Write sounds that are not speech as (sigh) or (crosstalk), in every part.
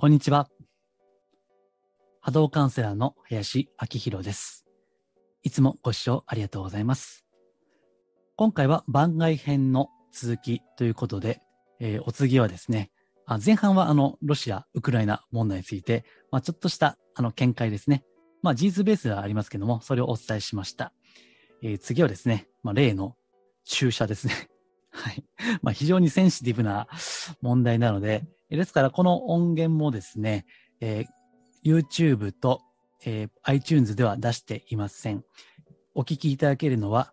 こんにちは。波動カウンセラーの林明宏です。いつもご視聴ありがとうございます。今回は番外編の続きということで、えーお次はですね、あ前半はあの、ロシア、ウクライナ問題について、まあ、ちょっとしたあの、見解ですね。まあ、事実ベースではありますけども、それをお伝えしました。えー次はですね、まあ、例の注射ですね。(laughs) はい。まあ、非常にセンシティブな問題なので、ですから、この音源もですね、えー YouTube と、えー iTunes では出していません。お聞きいただけるのは、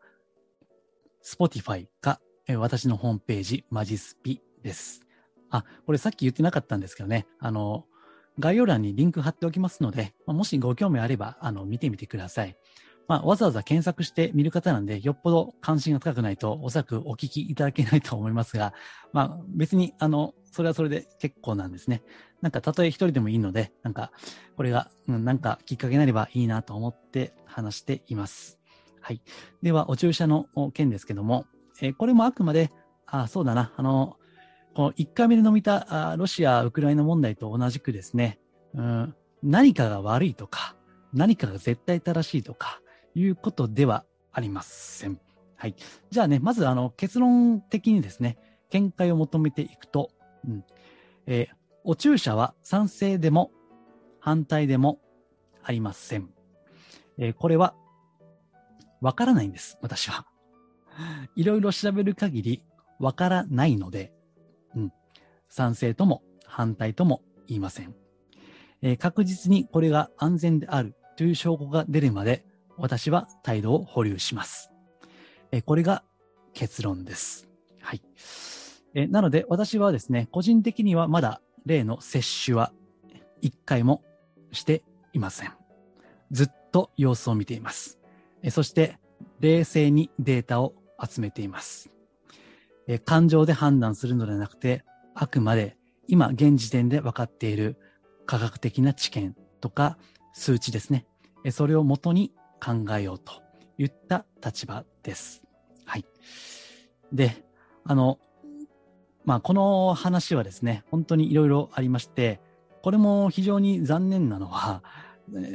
Spotify か、えー私のホームページ、マジスピです。あ、これさっき言ってなかったんですけどね、あの、概要欄にリンク貼っておきますので、もしご興味あれば、あの、見てみてください。まあ、わざわざ検索して見る方なんで、よっぽど関心が高くないと、おそらくお聞きいただけないと思いますが、(laughs) まあ、別に、あの、それはそれで結構なんですね。なんか、たとえ一人でもいいので、なんか、これが、うん、なんかきっかけになればいいなと思って話しています。はい。では、お注射の件ですけども、えーこれもあくまで、あ、そうだな、あの、この1回目で飲みたあロシア、ウクライナ問題と同じくですね、うん、何かが悪いとか、何かが絶対正しいとか、いうことではありません。はい。じゃあね、まずあの結論的にですね、見解を求めていくと、うんえーお注射は賛成でも反対でもありません。えーこれはわからないんです、私は。(laughs) いろいろ調べる限りわからないので、うん、賛成とも反対とも言いません。えー確実にこれが安全であるという証拠が出るまで私は態度を保留します。えこれが結論です。はい。えなので私はですね、個人的にはまだ例の接種は一回もしていません。ずっと様子を見ています。えそして冷静にデータを集めています。え感情で判断するのではなくて、あくまで今現時点で分かっている科学的な知見とか数値ですね。それをもとに考えようといった立場です。はい。で、あの、まあ、この話はですね、本当にいろいろありまして、これも非常に残念なのは、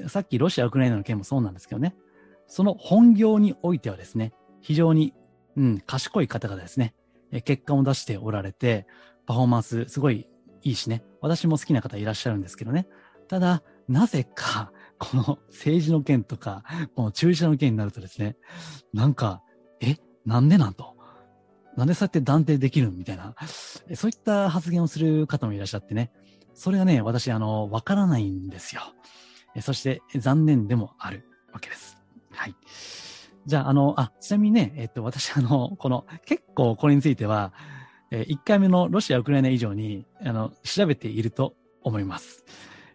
さっきロシア、ウクライナの件もそうなんですけどね、その本業においてはですね、非常に、うん、賢い方がですね、え結果を出しておられて、パフォーマンスすごいいいしね、私も好きな方いらっしゃるんですけどね、ただ、なぜか、この政治の件とか、この注射の件になるとですね、なんか、え、なんでなんと？なんでそうやって断定できるみたいな、そういった発言をする方もいらっしゃってね、それがね、私、あの、わからないんですよ。そして、残念でもあるわけです。はい。じゃあ、あの、あ、ちなみにね、えっと、私、あの、この、結構これについては、え1回目のロシア、ウクライナ以上に、あの、調べていると思います。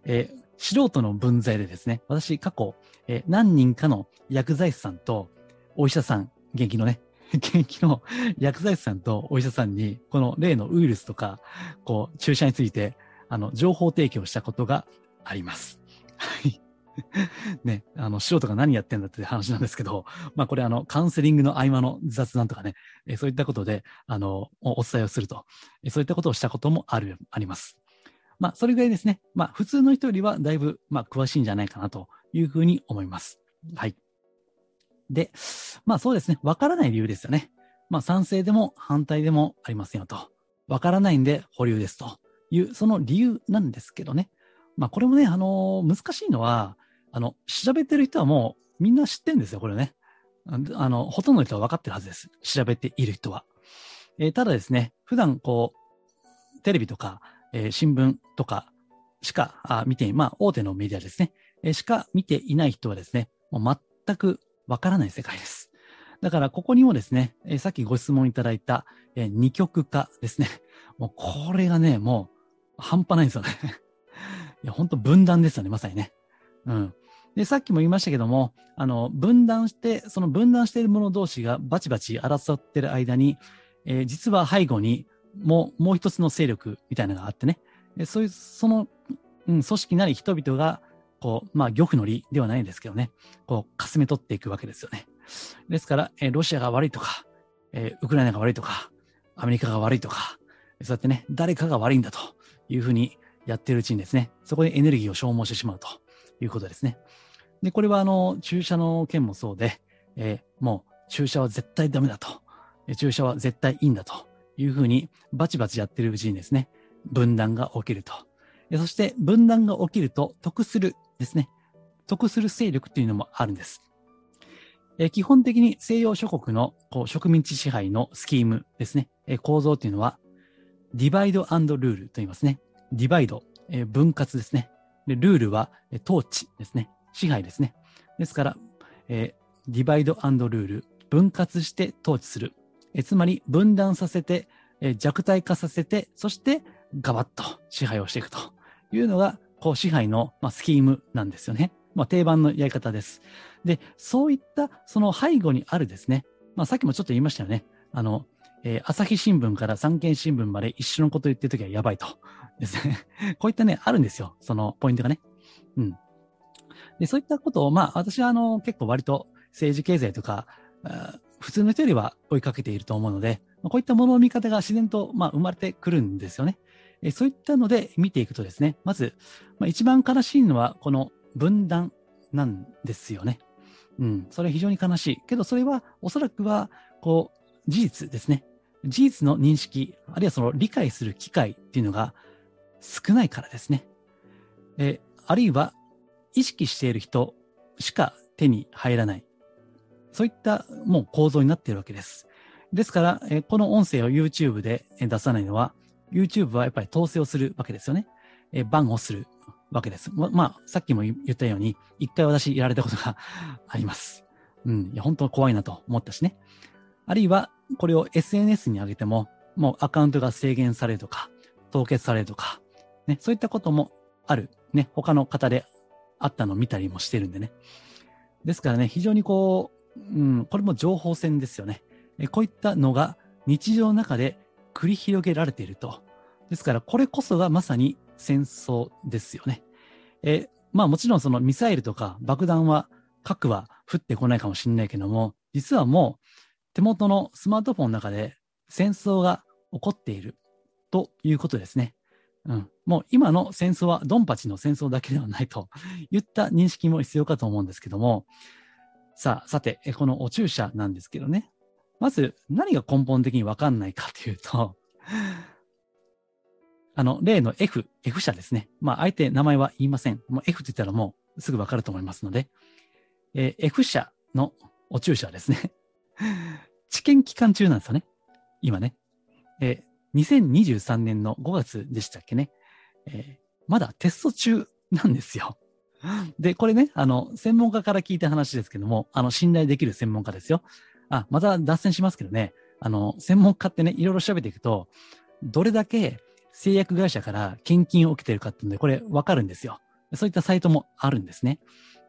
えー素人の分際でですね、私過去、えー何人かの薬剤師さんとお医者さん、元気のね、(laughs) 元気の薬剤師さんとお医者さんに、この例のウイルスとか、こう、注射について、あの、情報提供したことがあります。はい。(laughs) ね、あの、素人が何やってんだって話なんですけど、まあこれあの、カウンセリングの合間の雑談とかね、えそういったことで、あの、お伝えをすると、えそういったことをしたこともある、あります。まあ、それぐらいですね。まあ、普通の人よりはだいぶ、まあ、詳しいんじゃないかなというふうに思います。はい。で、まあそうですね。わからない理由ですよね。まあ、賛成でも反対でもありませんよと。わからないんで保留ですという、その理由なんですけどね。まあ、これもね、あの難しいのは、あの、調べてる人はもうみんな知ってるんですよ、これね。ああの、ほとんどの人は分かってるはずです。調べている人は。えーただですね、普段こう、テレビとか、えー新聞とかしかあ見て、まあ、大手のメディアですね、えーしか見ていない人はですね、もう全くわからない世界です。だから、ここにもですね、えーさっきご質問いただいた、えー二極化ですね。もう、これがね、もう、半端ないんですよね。(laughs) いや、本当分断ですよね、まさにね。うん。で、さっきも言いましたけども、あの、分断して、その分断している者同士がバチバチ争ってる間に、えー実は背後にもう、もう一つの勢力みたいなのがあってね、でそういう、その、うん、組織なり人々が、こう、まあ、漁夫の利ではないんですけどね、こう、かすめ取っていくわけですよね。ですから、えーロシアが悪いとか、えーウクライナが悪いとか、アメリカが悪いとか、そうやってね、誰かが悪いんだというふうにやってるうちにですね、そこでエネルギーを消耗してしまうということですね。で、これはあの、注射の件もそうで、えー、もう注射は絶対ダメだと。注射は絶対いいんだというふうにバチバチやってるうちにですね、分断が起きると。そして分断が起きると得するですね、得する勢力というのもあるんです。え基本的に西洋諸国のこう植民地支配のスキームですね、え構造というのは、ディバイドルールと言いますね。ディバイド、え分割ですね。で、ルールは、え統治ですね。支配ですね。ですから、えディバイドルール、分割して統治する。えつまり、分断させて、え弱体化させて、そしてガバッと支配をしていくというのが、こう支配の、まあ、スキームなんですよね。まあ、定番のやり方です。で、そういったその背後にあるですね、まあ、さっきもちょっと言いましたよね。あの、えー、朝日新聞から産経新聞まで一緒のこと言ってるときはやばいと。ですね。(laughs) こういったね、あるんですよ。そのポイントがね。うん。で、そういったことを、まあ、私はあの、結構割と政治経済とか、普通の人よりは追いかけていると思うので、こういったものの見方が自然と、まあ、生まれてくるんですよね。えそういったので見ていくとですね、まず、まあ、一番悲しいのはこの分断なんですよね。うん、それは非常に悲しい。けどそれはおそらくは、こう、事実ですね。事実の認識、あるいはその理解する機会っていうのが少ないからですね。えあるいは意識している人しか手に入らない。そういったもう構造になっているわけです。ですから、えこの音声を YouTube で出さないのは、YouTube はやっぱり統制をするわけですよね。えバンをするわけです。ま、まあ、さっきも言ったように、一回私やられたことが (laughs) あります。うん。いや、本当怖いなと思ったしね。あるいは、これを SNS に上げても、もうアカウントが制限されるとか、凍結されるとか、ね、そういったこともある。ね、他の方であったのを見たりもしてるんでね。ですからね、非常にこうう、ん、これも情報戦ですよね。こういったのが日常の中で繰り広げられていると。ですから、これこそがまさに戦争ですよね。えまあもちろんそのミサイルとか爆弾は、核は降ってこないかもしれないけども、実はもう手元のスマートフォンの中で戦争が起こっているということですね。うん、もう今の戦争はドンパチの戦争だけではないといった認識も必要かと思うんですけども、さあ、さて、このお注射なんですけどね。まず何が根本的にわかんないかというと、あの、例の F、F 社ですね。まあ、あえて名前は言いません。もう F って言ったらもうすぐわかると思いますので、えー、F 社のお注射ですね。(laughs) 治験期間中なんですよね。今ね。えー、2023年の5月でしたっけね。えー、まだテスト中なんですよ。で、これね、あの、専門家から聞いた話ですけども、あの、信頼できる専門家ですよ。あ、また脱線しますけどね、あの、専門家ってね、いろいろ調べていくと、どれだけ製薬会社から献金を受けてるかっていうので、これわかるんですよ。そういったサイトもあるんですね。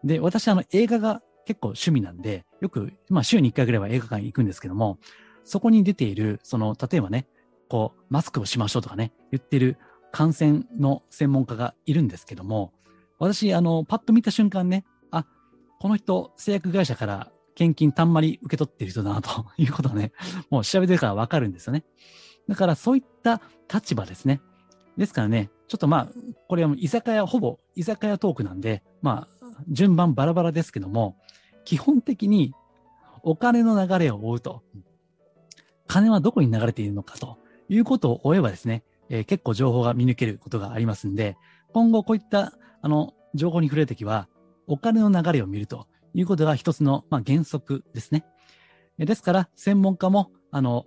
で、私、あの、映画が結構趣味なんで、よく、まあ、週に1回ぐらいは映画館行くんですけども、そこに出ている、その、例えばね、こう、マスクをしましょうとかね、言ってる感染の専門家がいるんですけども、私、あの、パッと見た瞬間ね、あ、この人、製薬会社から献金たんまり受け取ってる人だなと (laughs) いうことをね、もう調べてるからわかるんですよね。だからそういった立場ですね。ですからね、ちょっとまあ、これは居酒屋、ほぼ居酒屋トークなんで、まあ、順番バラバラですけども、基本的にお金の流れを追うと、金はどこに流れているのかということを追えばですね、えー、結構情報が見抜けることがありますんで、今後こういった、あの、情報に触れるときは、お金の流れを見るということが一つの、まあ、原則ですね。ですから、専門家も、あの、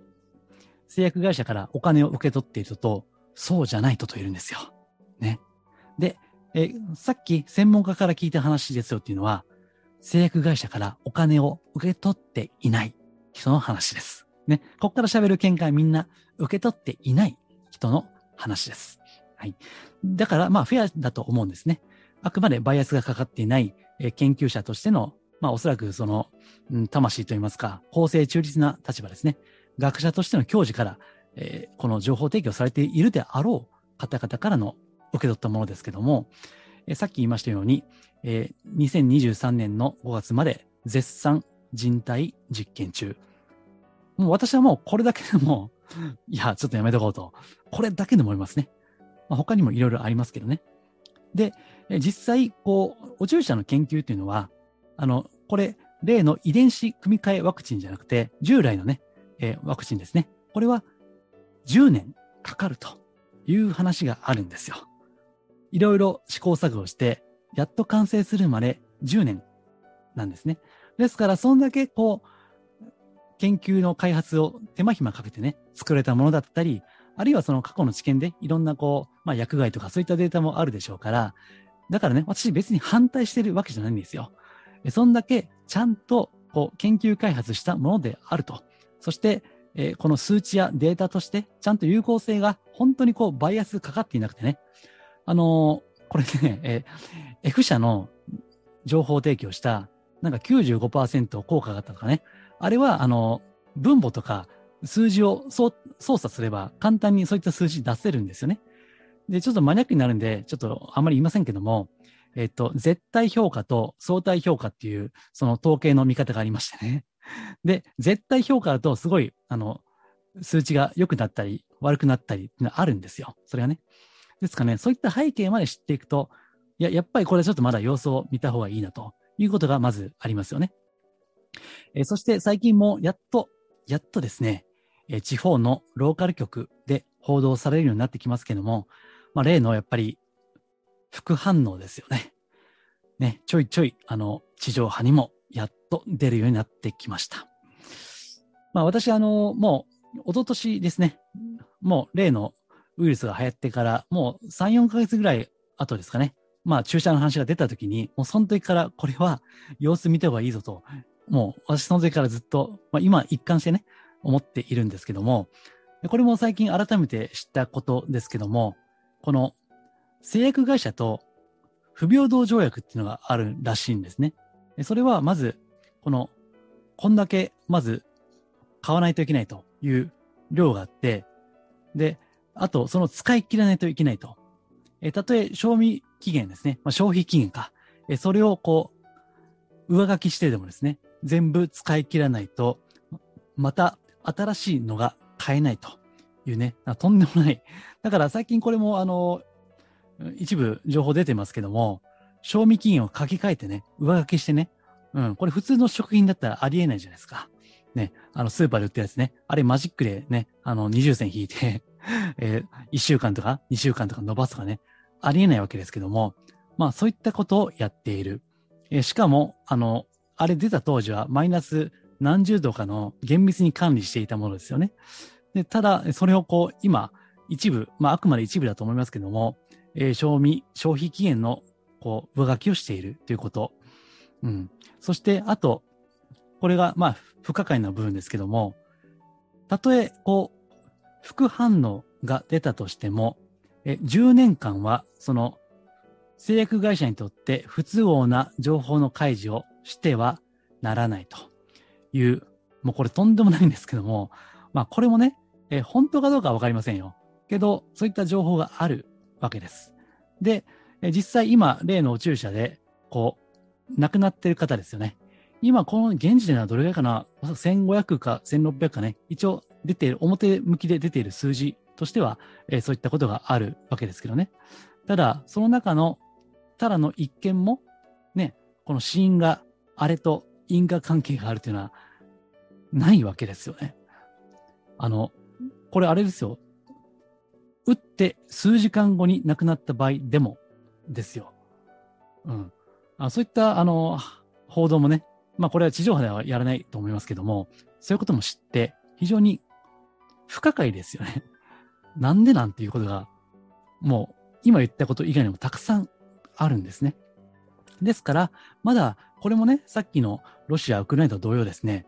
製薬会社からお金を受け取っていると、そうじゃない人といるんですよ。ね。で、えさっき専門家から聞いた話ですよっていうのは、製薬会社からお金を受け取っていない人の話です。ね。ここから喋る見解みんな受け取っていない人の話です。はい。だから、まあ、フェアだと思うんですね。あくまでバイアスがかかっていない、え研究者としてのまあおそらくその、うん、魂といいますか、公正中立な立場ですね。学者としての教授から、えー、この情報提供されているであろう方々からの受け取ったものですけども、えー、さっき言いましたように、えー、2023年の5月まで絶賛人体実験中。もう私はもうこれだけでも、いや、ちょっとやめとこうと。これだけでも思いますね。まあ、他にもいろいろありますけどね。で、実際、こう、お注射の研究っていうのは、あの、これ、例の遺伝子組み換えワクチンじゃなくて、従来のね、えー、ワクチンですね。これは10年かかるという話があるんですよ。いろいろ試行錯誤して、やっと完成するまで10年なんですね。ですから、そんだけこう、研究の開発を手間暇かけてね、作れたものだったり、あるいはその過去の知見でいろんなこう、まあ薬害とかそういったデータもあるでしょうから、だからね、私別に反対してるわけじゃないんですよ。そんだけちゃんとこう研究開発したものであると。そして、えー、この数値やデータとしてちゃんと有効性が本当にこうバイアスかかっていなくてね。あのー、これね、えー、F 社の情報提供したなんか95%効果があったとかね。あれは、あの、分母とか数字を操作すれば簡単にそういった数字出せるんですよね。で、ちょっとマニアックになるんで、ちょっとあんまり言いませんけども、えっと、絶対評価と相対評価っていう、その統計の見方がありましてね。で、絶対評価だとすごい、あの、数値が良くなったり、悪くなったりってのあるんですよ。それがね。ですかね、そういった背景まで知っていくと、いや、やっぱりこれはちょっとまだ様子を見た方がいいなということがまずありますよね。え、そして最近もやっと、やっとですね、え、地方のローカル局で報道されるようになってきますけども、まあ、例のやっぱり副反応ですよね。ね、ちょいちょい、あの、地上波にもやっと出るようになってきました。まあ私、あの、もう、一昨年ですね、もう例のウイルスが流行ってから、もう3、4ヶ月ぐらい後ですかね、まあ注射の話が出た時に、もうその時からこれは様子見た方がいいぞと、もう私その時からずっと、まあ今一貫してね、思っているんですけども、これも最近改めて知ったことですけども、この製薬会社と不平等条約っていうのがあるらしいんですね。それはまず、この、こんだけまず買わないといけないという量があって、で、あとその使い切らないといけないと。えたとえ賞味期限ですね、まあ、消費期限か、えそれをこう、上書きしてでもですね、全部使い切らないと、また新しいのが買えないというね、(laughs) とんでもない。だから最近これもあの、一部情報出てますけども、賞味期限を書き換えてね、上書きしてね、うん、これ普通の食品だったらありえないじゃないですか。ね、あの、スーパーで売ってるやつね、あれマジックでね、あの、20線引いて (laughs) えー、1週間とか2週間とか伸ばすとかね、ありえないわけですけども、まあそういったことをやっている。えー、しかも、あの、あれ出た当時はマイナス何十度かの厳密に管理していたものですよね。でただ、それをこう、今、一部、まああくまで一部だと思いますけども、えー、賞味、消費期限の、こう、上書きをしているということ。うん。そして、あと、これが、まあ、不可解な部分ですけども、たとえ、こう、副反応が出たとしても、え10年間は、その、製薬会社にとって不都合な情報の開示をしてはならないという、もうこれとんでもないんですけども、(laughs) まあこれもね、え本当かどうかはわかりませんよ。けど、そういった情報があるわけです。で、え実際今、例のお注射で、こう、亡くなってる方ですよね。今、この現時点ではどれぐらいかな ?1500 か1600かね。一応出ている、表向きで出ている数字としては、えー、そういったことがあるわけですけどね。ただ、その中の、ただの一件も、ね、この死因があれと因果関係があるというのは、ないわけですよね。あの、これあれですよ。打って数時間後に亡くなった場合でもですよ。うん。あそういった、あの、報道もね、まあこれは地上波ではやらないと思いますけども、そういうことも知って、非常に不可解ですよね。(laughs) なんでなんていうことが、もう今言ったこと以外にもたくさんあるんですね。ですから、まだこれもね、さっきのロシア、ウクライナと同様ですね、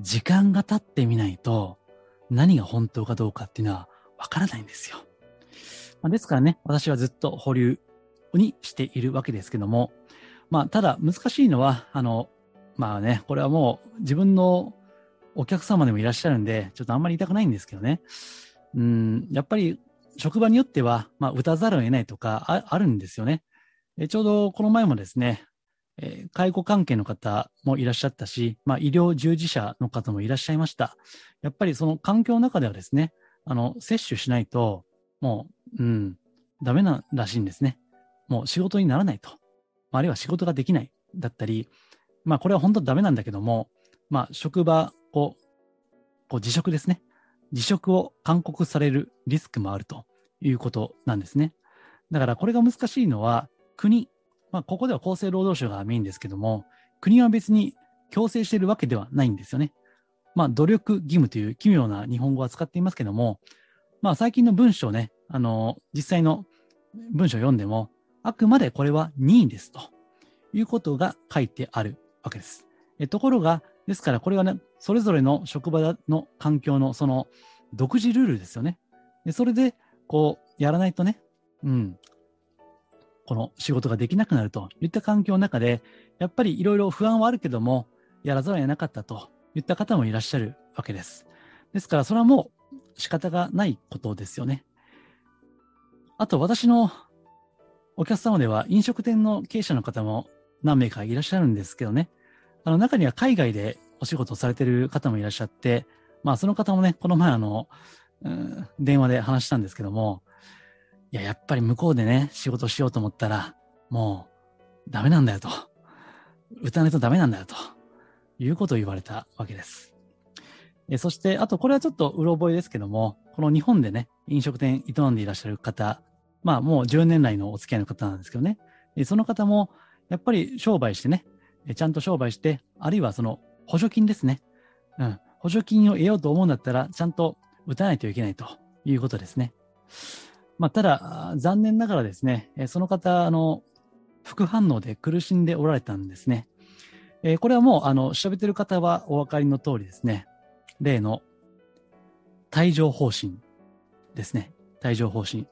時間が経ってみないと何が本当かどうかっていうのはわからないんですよ。まあ、ですからね、私はずっと保留にしているわけですけども、まあ、ただ難しいのは、あの、まあね、これはもう自分のお客様でもいらっしゃるんで、ちょっとあんまり言いたくないんですけどね。うん、やっぱり職場によっては、まあ、打たざるを得ないとかああるんですよね。ちょうどこの前もですね、え、介護関係の方もいらっしゃったし、まあ、医療従事者の方もいらっしゃいました。やっぱりその環境の中ではですね、あの、接種しないと、もう、うん、ダメならしいんですね。もう仕事にならないと。あるいは仕事ができないだったり、まあこれは本当ダメなんだけども、まあ職場を、こう辞職ですね。辞職を勧告されるリスクもあるということなんですね。だからこれが難しいのは国、まあここでは厚生労働省がメインですけども、国は別に強制しているわけではないんですよね。まあ努力義務という奇妙な日本語は使っていますけども、まあ最近の文章ね、あの、実際の文章を読んでも、あくまでこれは任意ですということが書いてあるわけです。えところが、ですからこれはね、それぞれの職場の環境のその独自ルールですよね。でそれで、こう、やらないとね、うん、この仕事ができなくなるといった環境の中で、やっぱりいろいろ不安はあるけども、やらざるを得なかったといった方もいらっしゃるわけです。ですから、それはもう仕方がないことですよね。あと、私のお客様では飲食店の経営者の方も何名かいらっしゃるんですけどね。あの中には海外でお仕事をされてる方もいらっしゃって、まあその方もね、この前あの、うん、電話で話したんですけども、いや、やっぱり向こうでね、仕事しようと思ったら、もうダメなんだよと。打たないとダメなんだよと。いうことを言われたわけです。えそして、あとこれはちょっとうろ覚えですけども、この日本でね、飲食店営んでいらっしゃる方、まあもう10年来のお付き合いの方なんですけどね、えその方もやっぱり商売してね、えちゃんと商売して、あるいはその補助金ですね。うん。補助金を得ようと思うんだったら、ちゃんと打たないといけないということですね。まあ、ただ、残念ながらですね、その方、あの、副反応で苦しんでおられたんですね。えー、これはもう、あの、調べてる方はお分かりの通りですね。例の帯状疱疹ですね。帯状疱疹。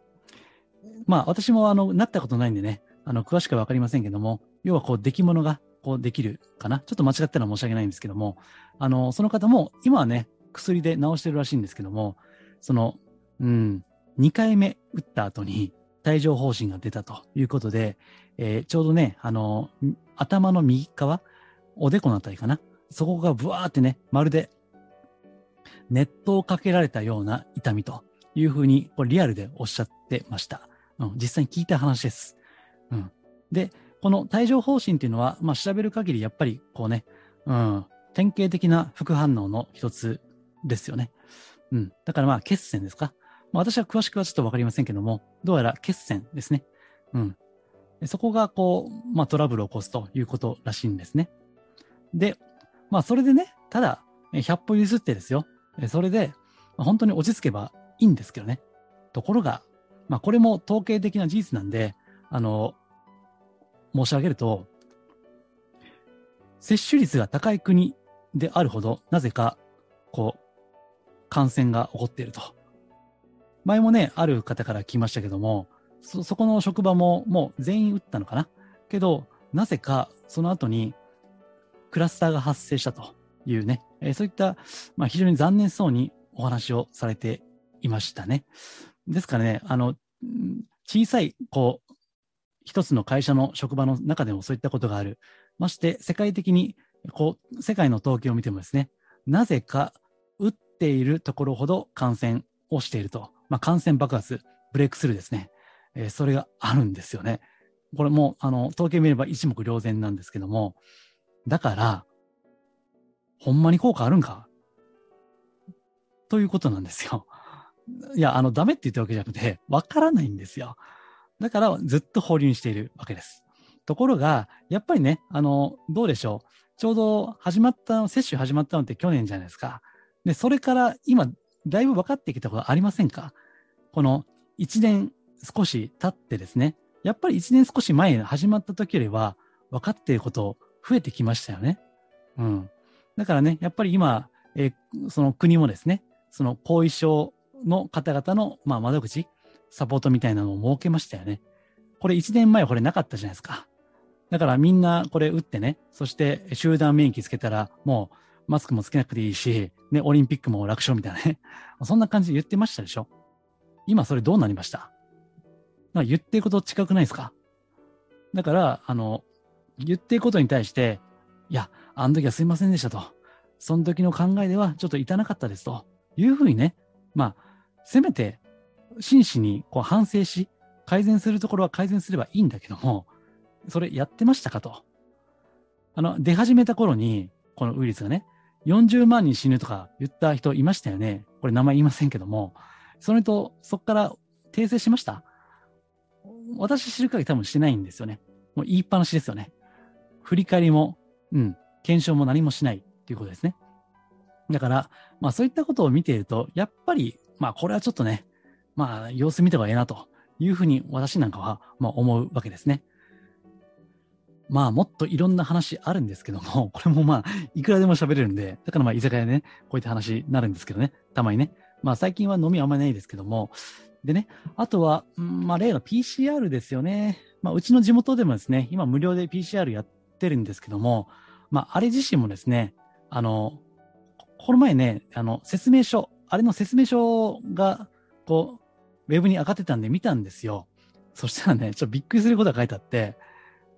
まあ、私も、あの、なったことないんでね、あの、詳しくはわかりませんけども、要はこう、出来物がこうできるかな。ちょっと間違ったら申し訳ないんですけども、あの、その方も、今はね、薬で治してるらしいんですけども、その、うん、2回目打った後に帯状疱疹が出たということで、えー、ちょうどね、あの、頭の右側、おでこのあたりかな？そこがブワーってね、まるで熱湯をかけられたような痛みというふうに、これリアルでおっしゃってました。うん、実際に聞いた話です。うん。で、この帯状疱疹っていうのは、まあ、調べる限りやっぱりこうね、うん、典型的な副反応の一つですよね。うん。だからまあ、血栓ですか？まあ、私は詳しくはちょっとわかりませんけども、どうやら血栓ですね。うん。そこがこう、まあ、トラブルを起こすということらしいんですね。で、まあ、それでね、ただ、100歩譲ってですよ。それで、本当に落ち着けばいいんですけどね。ところが、まあ、これも統計的な事実なんで、あの、申し上げると、接種率が高い国であるほど、なぜか、こう、感染が起こっていると。前もね、ある方から聞きましたけども、そ、そこの職場ももう全員打ったのかな？けど、なぜかその後にクラスターが発生したというね、えー、そういった、まあ、非常に残念そうにお話をされていましたね。ですからね、あの、小さい、こう、一つの会社の職場の中でもそういったことがある。まして、世界的に、こう、世界の統計を見てもですね、なぜか、打っているところほど感染をしていると。まあ、感染爆発、ブレイクスルーですね。えー、それがあるんですよね。これも、あの、統計見れば一目瞭然なんですけども、だから、ほんまに効果あるんか？ということなんですよ。いや、あの、ダメって言ったわけじゃなくて、わからないんですよ。だから、ずっと保留にしているわけです。ところが、やっぱりね、あの、どうでしょう？ちょうど始まった接種始まったのって去年じゃないですか。で、それから今、だいぶ分かってきたことありませんか？この1年少し経ってですね、やっぱり1年少し前始まった時よりは分かっていること増えてきましたよね。うん。だからね、やっぱり今、えー、その国もですね、その後遺症の方々の、まあ、窓口、サポートみたいなのを設けましたよね。これ1年前これなかったじゃないですか。だからみんなこれ打ってね、そして集団免疫つけたらもうマスクもつけなくていいし、ね、オリンピックも楽勝みたいなね。(laughs) そんな感じで言ってましたでしょ。今それどうなりました？なんか言ってること違くないですか？だから、あの、言ってることに対して、いや、あの時はすいませんでしたと。その時の考えではちょっといたなかったですというふうにね、まあ、せめて真摯にこう反省し、改善するところは改善すればいいんだけども、それやってましたかと。あの、出始めた頃に、このウイルスがね、40万人死ぬとか言った人いましたよね。これ名前言いませんけども、それと、そこから訂正しました？私知る限り多分してないんですよね。もう言いっぱなしですよね。振り返りも、うん、検証も何もしないっていうことですね。だから、まあそういったことを見ていると、やっぱり、まあこれはちょっとね、まあ様子見た方がええなというふうに私なんかは、まあ思うわけですね。まあもっといろんな話あるんですけども、(laughs) これもまあいくらでも喋れるんで、だからまあ居酒屋でね、こういった話になるんですけどね、たまにね。まあ最近は飲みあんまりないですけども、でね、あとは、まあ例の PCR ですよね。まあうちの地元でもですね、今無料で PCR やってるんですけども、まああれ自身もですね、あの、この前ね、あの、説明書、あれの説明書が、こう、ウェブに上がってたんで見たんですよ。そしたらね、ちょっとびっくりすることが書いてあって、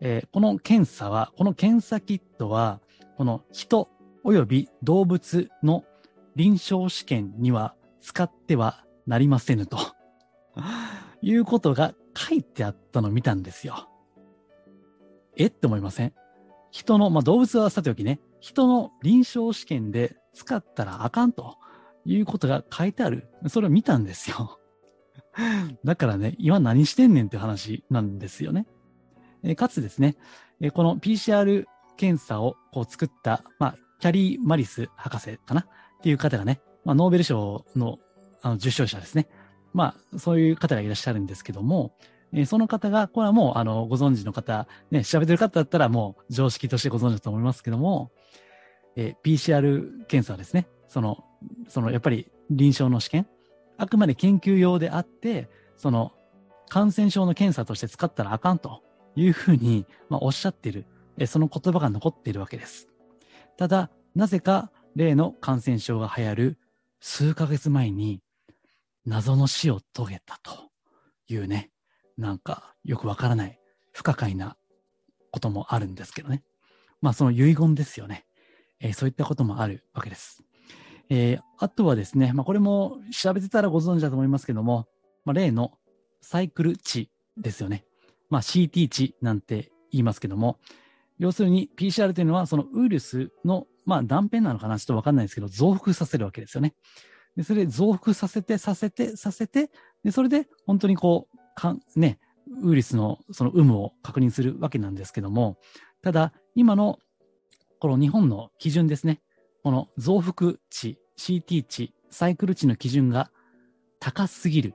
えー、この検査は、この検査キットは、この人及び動物の臨床試験には使ってはなりませぬと (laughs) いうことが書いてあったのを見たんですよ。え？って思いません？人の、まあ、動物はさておきね、人の臨床試験で使ったらあかんということが書いてある。それを見たんですよ。だからね、今何してんねんって話なんですよね。えかつですね、えこの PCR 検査をこう作った、まあ、キャリー・マリス博士かな？っていう方がね、まあ、ノーベル賞のあの受賞者ですね。まあ、そういう方がいらっしゃるんですけども、えー、その方が、これはもう、あの、ご存知の方、ね、調べてる方だったらもう常識としてご存知だと思いますけども、えー、PCR 検査はですね、その、その、やっぱり臨床の試験、あくまで研究用であって、その、感染症の検査として使ったらあかんというふうに、まあ、おっしゃってる、えその言葉が残っているわけです。ただ、なぜか例の感染症が流行る数ヶ月前に謎の死を遂げたというね、なんかよくわからない不可解なこともあるんですけどね。まあその遺言ですよね。えー、そういったこともあるわけです。えー、あとはですね、まあこれも調べてたらご存知だと思いますけども、まあ、例のサイクル値ですよね。まあ、CT 値なんて言いますけども、要するに PCR というのはそのウイルスの、まあ、断片なのかなちょっとわかんないですけど、増幅させるわけですよね。でそれで増幅させて、させて、させて、でそれで本当にこう、かんね、ウイルスのその有無を確認するわけなんですけども、ただ、今のこの日本の基準ですね、この増幅値、CT 値、サイクル値の基準が高すぎる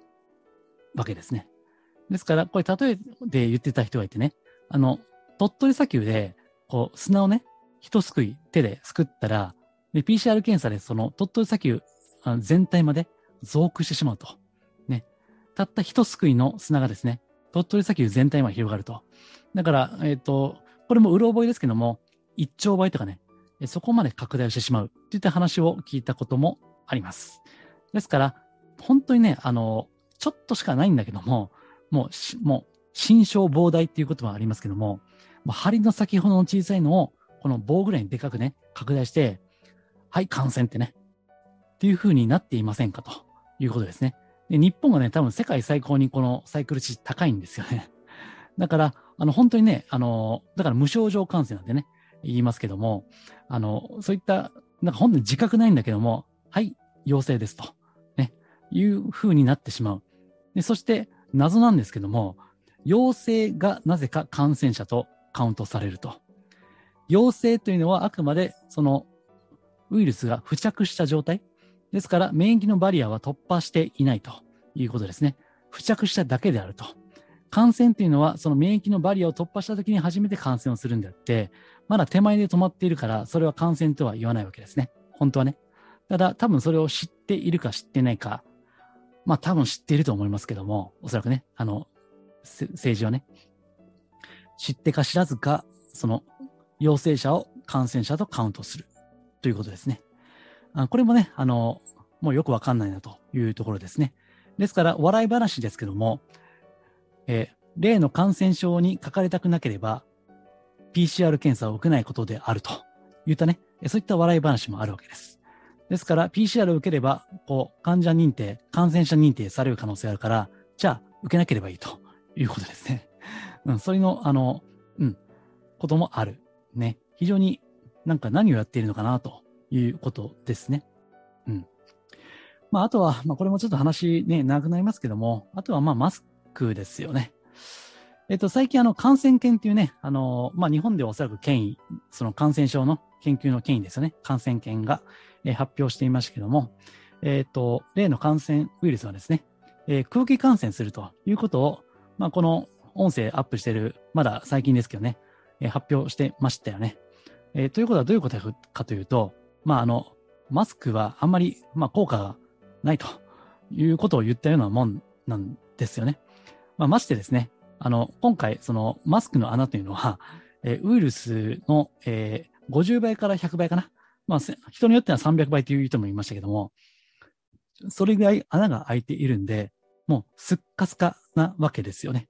わけですね。ですから、これ例えで言ってた人がいてね、あの、鳥取砂丘で、こう、砂をね、一すくい手ですくったら、で、PCR 検査でその鳥取砂丘全体まで増幅してしまうと。ね。たった一すくいの砂がですね、鳥取砂丘全体まで広がると。だから、えっ、ー、と、これもうろ覚えですけども、一兆倍とかね、そこまで拡大してしまうっていった話を聞いたこともあります。ですから、本当にね、あの、ちょっとしかないんだけども、もう、もう、心象膨大っていうこともありますけども、もう針の先ほどの小さいのを、この棒ぐらいにでかくね、拡大して、はい、感染ってね、っていう風になっていませんかということですね。で日本がね、多分世界最高にこのサイクル値高いんですよね。(laughs) だから、あの、本当にね、あの、だから無症状感染なんてね、言いますけども、あの、そういった、なんか本当に自覚ないんだけども、はい、陽性ですと、ね、いう風になってしまう。でそして、謎なんですけども、陽性がなぜか感染者とカウントされると。陽性というのはあくまでそのウイルスが付着した状態。ですから免疫のバリアは突破していないということですね。付着しただけであると。感染というのはその免疫のバリアを突破した時に初めて感染をするんであって、まだ手前で止まっているからそれは感染とは言わないわけですね。本当はね。ただ多分それを知っているか知ってないか、まあ多分知っていると思いますけども、おそらくね、あの、政治はね、知ってか知らずか、その陽性者を感染者とカウントするということですね。あこれもね、あの、もうよくわかんないなというところですね。ですから、笑い話ですけども、え、例の感染症にかかれたくなければ、PCR 検査を受けないことであるといったね、そういった笑い話もあるわけです。ですから、PCR を受ければ、こう、患者認定、感染者認定される可能性があるから、じゃあ、受けなければいいということですね。(laughs) うん、それの、あの、うん、こともある。ね。非常になんか何をやっているのかなということですね。うん。まあ、あとは、まあ、これもちょっと話ね、長くなりますけども、あとはまあ、マスクですよね。えっと、最近あの、感染研っていうね、あの、まあ、日本ではおそらく権威、その感染症の研究の権威ですよね。感染研が、え、発表していましたけども、えっと、例の感染ウイルスはですね、えー、空気感染するということを、まあ、この音声アップしてる、まだ最近ですけどね、えー、発表してましたよね。え、ということはどういうことかというと、まあ、あの、マスクはあんまり、まあ、効果がないということを言ったようなもんなんですよね。まあ、ましてですね、あの、今回、そのマスクの穴というのは、え、ウイルスの、えー、50倍から100倍かな。まあ、人によっては300倍という人もいましたけども、それぐらい穴が開いているんで、もうすっかすかなわけですよね。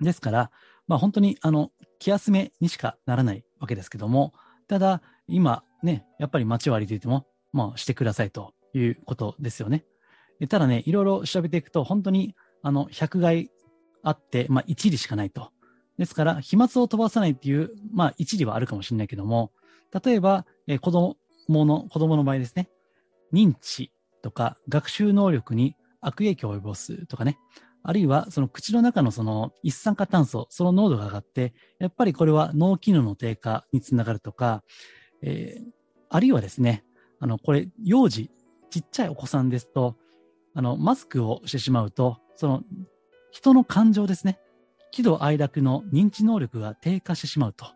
ですから、まあ本当にあの、気休めにしかならないわけですけども、ただ、今ね、やっぱり街を歩いていても、まあしてくださいということですよね。ただね、いろいろ調べていくと、本当にあの、100害あって、まあ1里しかないと。ですから、飛沫を飛ばさないっていう、まあ1里はあるかもしれないけども、例えば、えー、子供の、子供の場合ですね、認知とか学習能力に悪影響を及ぼすとかね、あるいはその口の中のその一酸化炭素、その濃度が上がって、やっぱりこれは脳機能の低下につながるとか、えー、あるいはですね、あの、これ、幼児、ちっちゃいお子さんですと、あの、マスクをしてしまうと、その、人の感情ですね、喜怒哀楽の認知能力が低下してしまうと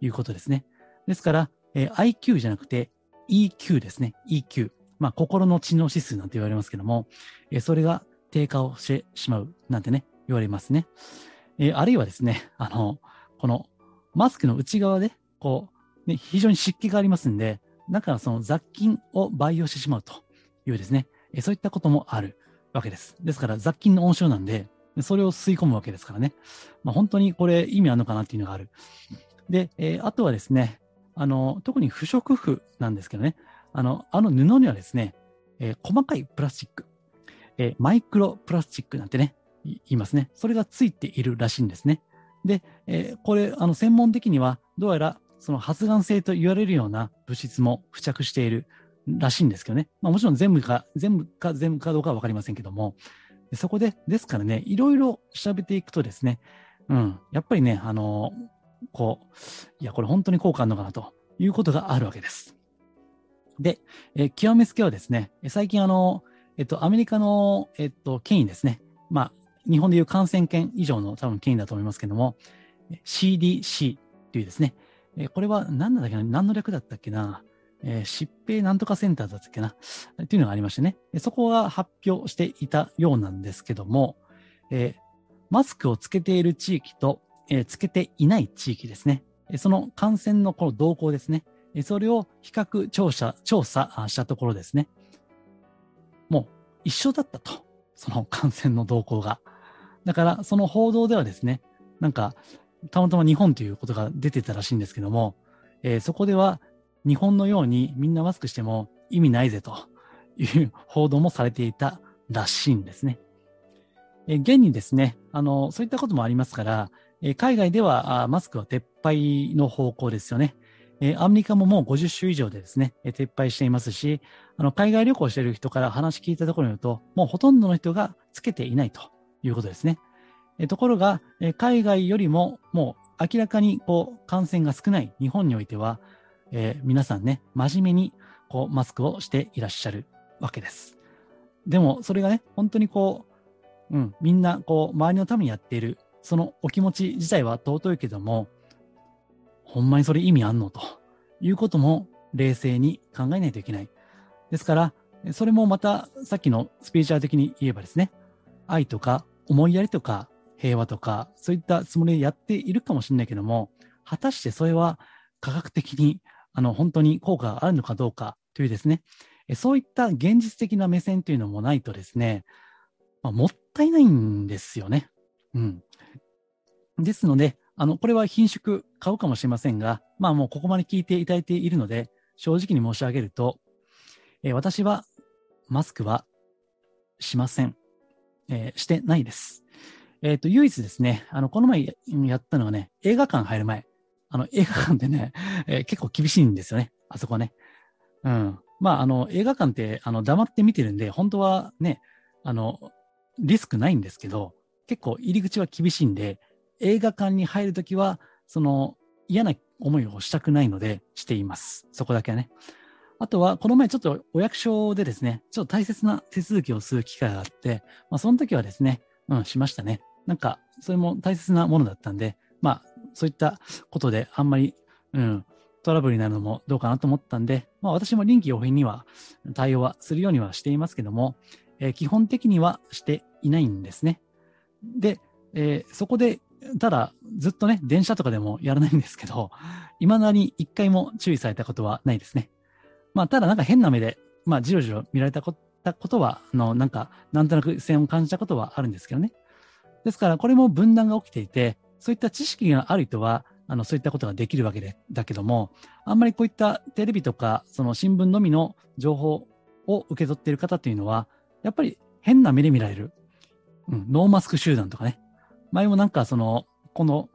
いうことですね。ですから、えー、IQ じゃなくて EQ ですね。EQ。まあ、心の知能指数なんて言われますけども、えー、それが低下をしてしまうなんてね、言われますね。えー、あるいはですね、あの、このマスクの内側で、こう、ね、非常に湿気がありますんで、だからその雑菌を培養してしまうというですね、えー、そういったこともあるわけです。ですから雑菌の温床なんで、それを吸い込むわけですからね。まあ、本当にこれ意味あるのかなっていうのがある。で、えー、あとはですね、あの、特に不織布なんですけどね、あの、あの布にはですね、えー、細かいプラスチック、えー、マイクロプラスチックなんてね、言いますね。それがついているらしいんですね。で、えー、これ、あの、専門的には、どうやら、その発がん性と言われるような物質も付着しているらしいんですけどね。まあもちろん全部か、全部か、全部かどうかはわかりませんけども、そこで、ですからね、いろいろ調べていくとですね、うん、やっぱりね、あのこう、いや、これ本当に効果あるのかなということがあるわけです。で、え、極めつけはですね、最近あの、えっと、アメリカの、えっと、権威ですね。まあ、日本でいう感染権以上の多分権威だと思いますけども、CDC というですね、え、これは何なんだっけな？何の略だったっけな？えー、疾病なんとかセンターだったっけな？っていうのがありましてね、そこが発表していたようなんですけども、えー、マスクをつけている地域とえ、つけていない地域ですね。その感染のこの動向ですね。それを比較調査、調査したところですね。もう一緒だったと。その感染の動向が。だから、その報道ではですね、なんか、たまたま日本ということが出てたらしいんですけども、えー、そこでは日本のようにみんなマスクしても意味ないぜという報道もされていたらしいんですね。えー、現にですね、あの、そういったこともありますから、海外ではマスクは撤廃の方向ですよね。アメリカももう50種以上でですね、撤廃していますし、あの、海外旅行している人から話聞いたところによると、もうほとんどの人がつけていないということですね。ところが、海外よりももう明らかにこう感染が少ない日本においては、えー、皆さんね、真面目にこうマスクをしていらっしゃるわけです。でも、それがね、本当にこう、うん、みんなこう、周りのためにやっているそのお気持ち自体は尊いけども、ほんまにそれ意味あんのということも冷静に考えないといけない。ですから、それもまたさっきのスピーチャー的に言えばですね、愛とか思いやりとか平和とか、そういったつもりでやっているかもしれないけども、果たしてそれは科学的にあの本当に効果があるのかどうかというですね、そういった現実的な目線というのもないとですね、まあ、もったいないんですよね。うん。ですので、あの、これは品種買うかもしれませんが、まあもうここまで聞いていただいているので、正直に申し上げると、えー、私はマスクはしません。えー、してないです。えっ、と、唯一ですね、あの、この前やったのはね、映画館入る前。あの、映画館ってね、えー、結構厳しいんですよね。あそこね。うん。まあ、あの、映画館って、あの、黙って見てるんで、本当はね、あの、リスクないんですけど、結構入り口は厳しいんで、映画館に入るときは、その、嫌な思いをしたくないので、しています。そこだけはね。あとは、この前ちょっとお役所でですね、ちょっと大切な手続きをする機会があって、まあ、その時はですね、うん、しましたね。なんか、それも大切なものだったんで、まあ、そういったことであんまり、うん、トラブルになるのもどうかなと思ったんで、まあ私も臨機応変には対応はするようにはしていますけども、えー、基本的にはしていないんですね。で、えー、そこで、ただずっとね、電車とかでもやらないんですけど、未だに一回も注意されたことはないですね。まあただなんか変な目で、まあじろじろ見られたことは、あの、なんか、なんとなく線を感じたことはあるんですけどね。ですから、これも分断が起きていて、そういった知識がある人は、あの、そういったことができるわけで、だけども、あんまりこういったテレビとか、その新聞のみの情報を受け取っている方というのは、やっぱり変な目で見られる。うん、ノーマスク集団とかね。前もなんかその、この、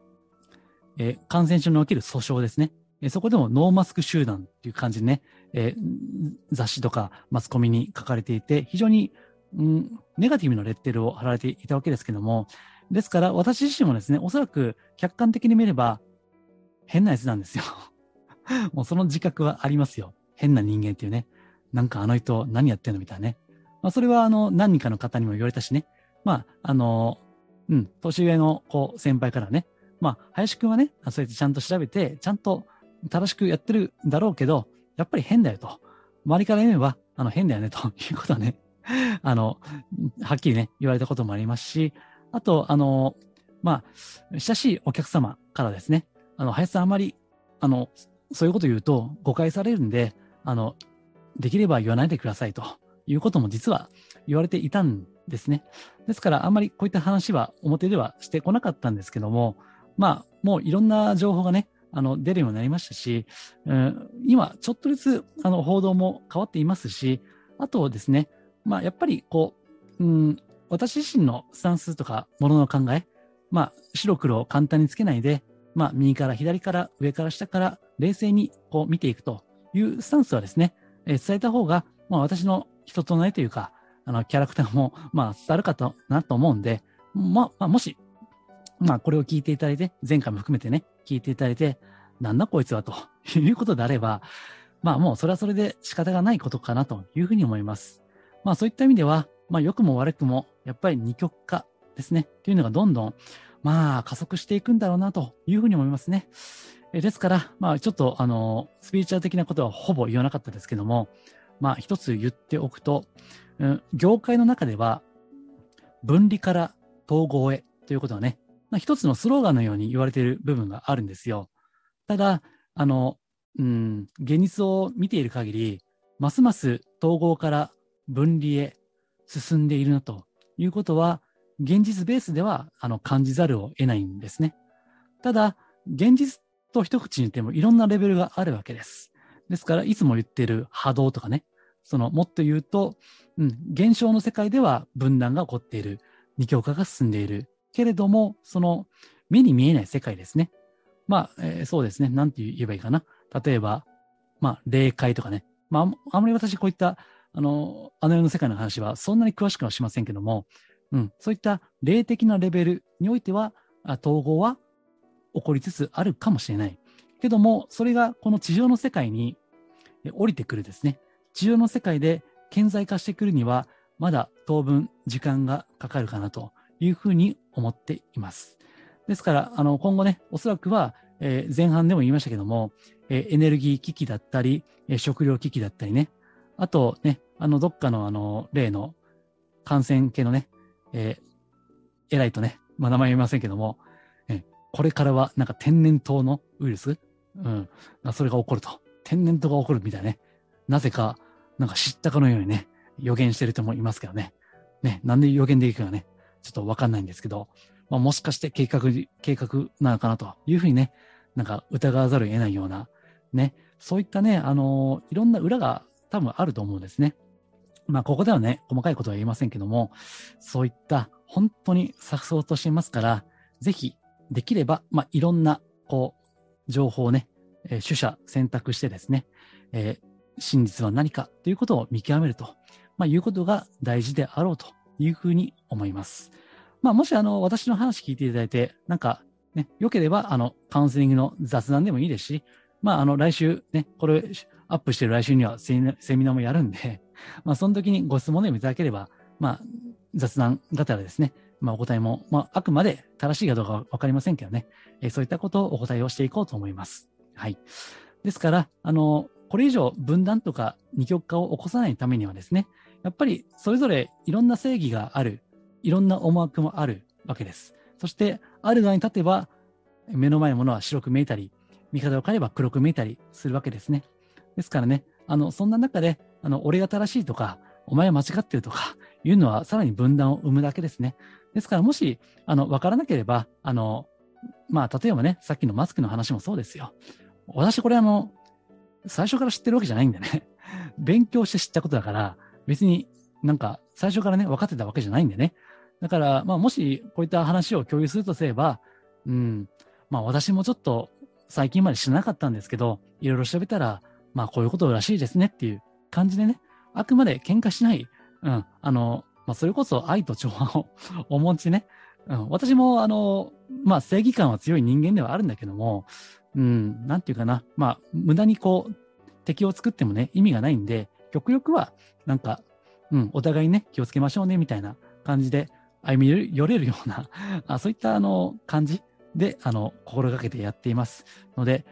えー、感染症における訴訟ですね。えー、そこでもノーマスク集団っていう感じでね、えー、雑誌とかマスコミに書かれていて、非常に、うん、ネガティブなレッテルを貼られていたわけですけども、ですから私自身もですね、おそらく客観的に見れば変なやつなんですよ。(laughs) もうその自覚はありますよ。変な人間っていうね。なんかあの人何やってんのみたいなね。まあそれはあの何人かの方にも言われたしね。まああの、うん、年上のこう先輩からね。まあ林くんはね、そうやってちゃんと調べて、ちゃんと正しくやってるんだろうけど、やっぱり変だよと。周りから言えば、あの変だよねということはね、(laughs) あの、はっきりね、言われたこともありますし、あと、あの、まあ、親しいお客様からですね、あの、林さんあまり、あの、そういうこと言うと誤解されるんで、あの、できれば言わないでくださいということも実は言われていたんですね。ですから、あんまりこういった話は表ではしてこなかったんですけども、まあ、もういろんな情報がね、あの、出るようになりましたし、うん、今、ちょっとずつ、あの、報道も変わっていますし、あとですね、まあ、やっぱり、こう、うん、私自身のスタンスとか、ものの考え、まあ、白黒を簡単につけないで、まあ、右から左から上から下から冷静にこう見ていくというスタンスはですね、えー、伝えた方が、まあ、私の人となりというか、あの、キャラクターも、(laughs) まあ、伝わるかと、なと思うんで、まあ、もし、まあ、これを聞いていただいて、前回も含めてね、聞いていただいて、なんだこいつはと (laughs) いうことであれば、まあ、もうそれはそれで仕方がないことかなというふうに思います。まあ、そういった意味では、まあ、良くも悪くも、やっぱり二極化ですね、というのがどんどん、まあ、加速していくんだろうなというふうに思いますね。えですから、まあ、ちょっと、あの、スピリチュアル的なことはほぼ言わなかったですけども、まあ、一つ言っておくと、業界の中では、分離から統合へということはね、まあ、一つのスローガンのように言われている部分があるんですよ。ただ、あの、うん、現実を見ている限り、ますます統合から分離へ進んでいるなということは、現実ベースではあの感じざるを得ないんですね。ただ、現実と一口に言ってもいろんなレベルがあるわけです。ですから、いつも言っている波動とかね、その、もっと言うと、うん、現象の世界では分断が起こっている。二極化が進んでいる。けれども、その、目に見えない世界ですね。まあ、えー、そうですね。なんて言えばいいかな。例えば、まあ、霊界とかね。まあ、あまり私こういった、あの、あの世の世界の話はそんなに詳しくはしませんけども、うん、そういった霊的なレベルにおいては、統合は起こりつつあるかもしれない。けども、それがこの地上の世界に降りてくるですね。地上の世界で顕在化してくるには、まだ当分時間がかかるかなというふうに思っています。ですから、あの、今後ね、おそらくは、えー、前半でも言いましたけども、えー、エネルギー危機だったり、えー、食料危機だったりね、あとね、あの、どっかのあの、例の感染系のね、えー、偉いとね、まあ、名前言いませんけども、えー、これからはなんか天然痘のウイルス、うん、それが起こると。天然痘が起こるみたいなね。なぜか、なんか知ったかのようにね、予言してる人もいますけどね。ね、なんで予言できるかね、ちょっとわかんないんですけど、まあ、もしかして計画、計画なのかなというふうにね、なんか疑わざるを得ないような、ね、そういったね、あのー、いろんな裏が多分あると思うんですね。まあ、ここではね、細かいことは言いませんけども、そういった本当に錯綜としていますから、ぜひ、できれば、まあ、いろんな、こう、情報をね、えー、取捨選択してですね、えー、真実は何かということを見極めると、まあ、いうことが大事であろうというふうに思います。まあ、もし、あの、私の話聞いていただいて、なんか、ね、良ければ、あの、カウンセリングの雑談でもいいですし、まあ、あの、来週、ね、これ、アップしてる来週にはセミナーもやるんで、(laughs) まあ、その時にご質問でもいただければ、まあ、雑談がたらですね、まあ、お答えも、まあ、あくまで正しいかどうかはわかりませんけどね、えー、そういったことをお答えをしていこうと思います。はい。ですから、あの、これ以上分断とか二極化を起こさないためにはですね、やっぱりそれぞれいろんな正義がある、いろんな思惑もあるわけです。そして、ある側に立てば、目の前のものは白く見えたり、見方を変えれば黒く見えたりするわけですね。ですからね、あの、そんな中で、あの、俺が正しいとか、お前は間違ってるとか、いうのはさらに分断を生むだけですね。ですから、もし、あの、わからなければ、あの、まあ、例えばね、さっきのマスクの話もそうですよ。私、これあの、最初から知ってるわけじゃないんでね。(laughs) 勉強して知ったことだから、別になんか最初からね、分かってたわけじゃないんでね。だから、まあ、もしこういった話を共有するとすれば、うん、まあ、私もちょっと最近まで知らなかったんですけど、いろいろ調べたら、まあ、こういうことらしいですねっていう感じでね、あくまで喧嘩しない、うん、あの、まあ、それこそ愛と調和を (laughs) お持ちね、うん、私も、あの、まあ、正義感は強い人間ではあるんだけども、うん、なんていうかな、まあ、無駄にこう、敵を作ってもね、意味がないんで、極力は、なんか、うん、お互いね、気をつけましょうね、みたいな感じで、歩み寄れるような、あそういったあの感じで、あの、心がけてやっていますので、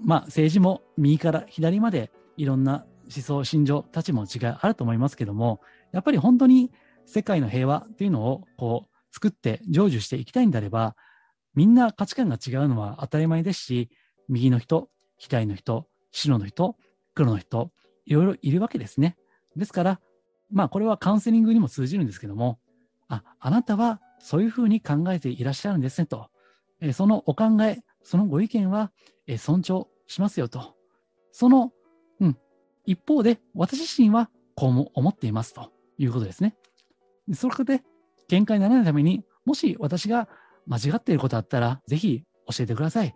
まあ、政治も右から左までいろんな思想、心情、立場の違いあると思いますけども、やっぱり本当に世界の平和っていうのをこう作って成就していきたいんであれば、みんな価値観が違うのは当たり前ですし、右の人、左の人、白の人、黒の人、いろいろいるわけですね。ですから、まあこれはカウンセリングにも通じるんですけども、あ、あなたはそういうふうに考えていらっしゃるんですねと。えそのお考え、そのご意見は、え尊重しますよと。その、うん、一方で私自身はこうも思っていますということですね。そこで見解にならないために、もし私が間違っていることあったら、ぜひ教えてください。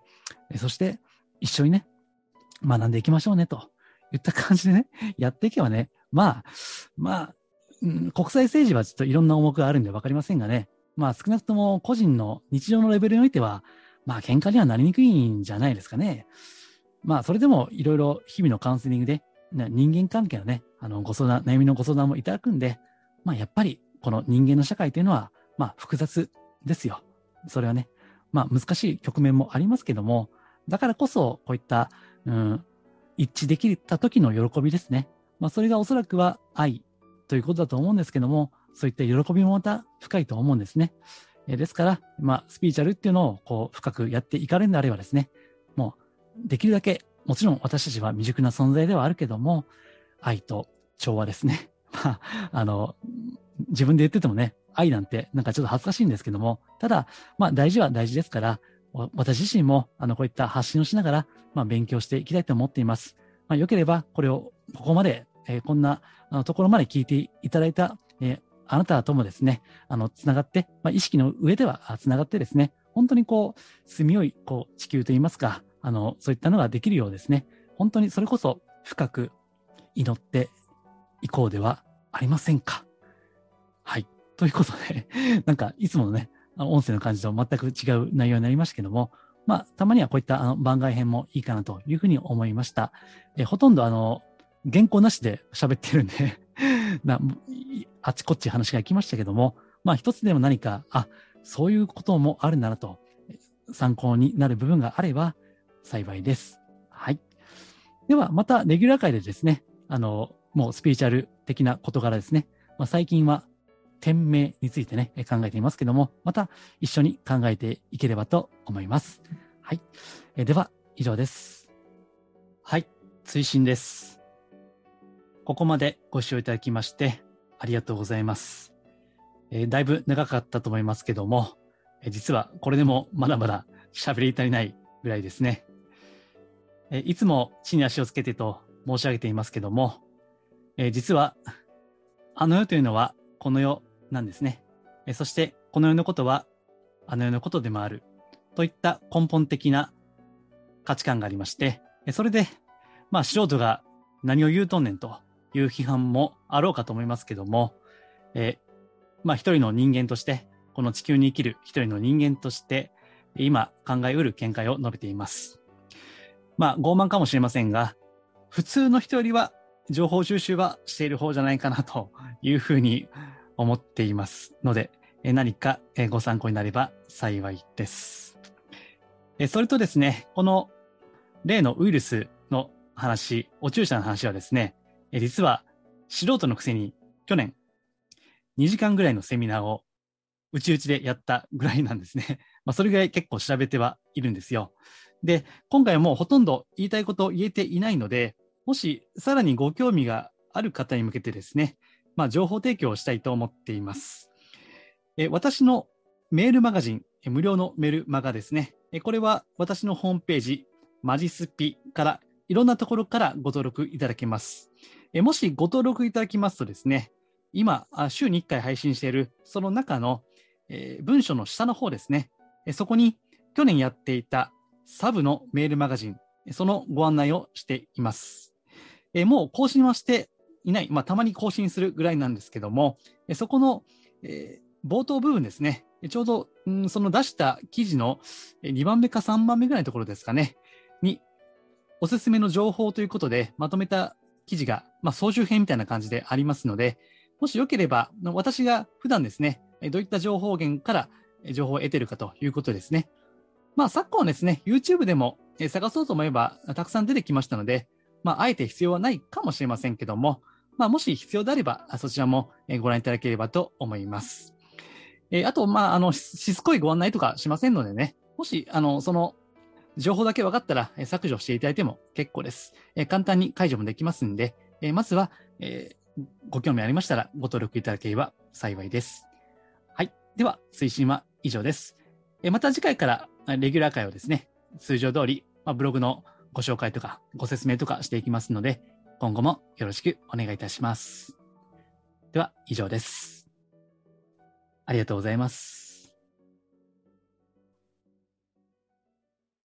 そして一緒にね、学んでいきましょうねといった感じでね、(laughs) やっていけばね、まあ、まあ、うん、国際政治はちょっといろんな重くがあるんで分かりませんがね、まあ少なくとも個人の日常のレベルにおいては、まあ喧嘩にはなりにくいんじゃないですかね。まあそれでもいろいろ日々のカウンセリングで、人間関係のね、あのご相談、悩みのご相談もいただくんで、まあやっぱりこの人間の社会というのは、まあ複雑ですよ。それはね、まあ難しい局面もありますけども、だからこそこういった、うん、一致できた時の喜びですね。まあそれがおそらくは愛ということだと思うんですけども、そういった喜びもまた深いと思うんですね。えですから、まあ、スピーチャルっていうのをこう深くやっていかれるんであればですね、もうできるだけ、もちろん私たちは未熟な存在ではあるけども、愛と調和ですね。(laughs) まあ、あの、自分で言っててもね、愛なんてなんかちょっと恥ずかしいんですけども、ただ、まあ大事は大事ですから、私自身もあのこういった発信をしながら、まあ、勉強していきたいと思っています。まあ、よければこれをここまで、えー、こんなあのところまで聞いていただいた、えー、あなたともですね、あの、つながって、まあ、意識の上ではつながってですね、本当にこう、住みよい、こう、地球といいますか、あの、そういったのができるようですね、本当にそれこそ深く祈っていこうではありませんか。はい。ということで、(laughs) なんか、いつものね、音声の感じと全く違う内容になりましたけども、まあ、たまにはこういったあの番外編もいいかなというふうに思いました。えほとんどあの、原稿なしで喋ってるんで (laughs) な、あちこち話が行きましたけども、まあ一つでも何か、あ、そういうこともあるならと、参考になる部分があれば幸いです。はい。では、またレギュラー会でですね、あの、もうスピーチャル的な事柄ですね、まあ、最近は店名についてね、考えていますけども、また一緒に考えていければと思います。はい。えでは、以上です。はい。追伸です。ここまでご視聴いただきましてありがとうございます。えー、だいぶ長かったと思いますけども、え、実はこれでもまだまだ喋り足りないぐらいですね。え、いつも地に足をつけてと申し上げていますけども、え実はあの世というのはこの世なんですね。そしてこの世のことはあの世のことでもあるといった根本的な価値観がありまして、それで、まあ素人が何を言うとんねんという批判もあろうかと思いますけども、え、まあ一人の人間として、この地球に生きる一人の人間として、今考えうる見解を述べています。まあ傲慢かもしれませんが、普通の人よりは情報収集はしている方じゃないかなというふうに思っていますので、何かご参考になれば幸いです。それとですね、この例のウイルスの話、お注射の話はですね、実は素人のくせに去年2時間ぐらいのセミナーをうちうちでやったぐらいなんですね。(laughs) まあ、それぐらい結構調べてはいるんですよ。で、今回はもうほとんど言いたいことを言えていないので、もしさらにご興味がある方に向けてですね、まあ、情報提供をしたいと思っています。え私のメールマガジン、無料のメールマガですね。これは私のホームページ、マジスピからいろんなところからご登録いただけます。もしご登録いただきますとですね、今、週に1回配信しているその中の文書の下の方ですね、そこに去年やっていたサブのメールマガジン、そのご案内をしています。もう更新はしていない、まあ、たまに更新するぐらいなんですけども、そこの、えー、冒頭部分ですね、ちょうど、うん、その出した記事の2番目か3番目ぐらいのところですかね、に、おすすめの情報ということでまとめた記事が、まあ、総集編みたいな感じでありますので、もしよければ、私が普段ですね、どういった情報源から情報を得てるかということですね。まあ、昨今ですね、YouTube でも探そうと思えばたくさん出てきましたので、まあ、あえて必要はないかもしれませんけども、まあ、もし必要であれば、そちらもご覧いただければと思います。えあと、まあ、あの、しつこいご案内とかしませんのでね、もし、あの、その、情報だけ分かったら、削除していただいても結構です。え簡単に解除もできますんで、えまずは、えご興味ありましたらご登録いただければ幸いです。はい。では、推進は以上です。えまた次回からレギュラー会をですね、通常通り、まあ、ブログのご紹介とかご説明とかしていきますので、今後もよろしくお願いいたします。では、以上です。ありがとうございます。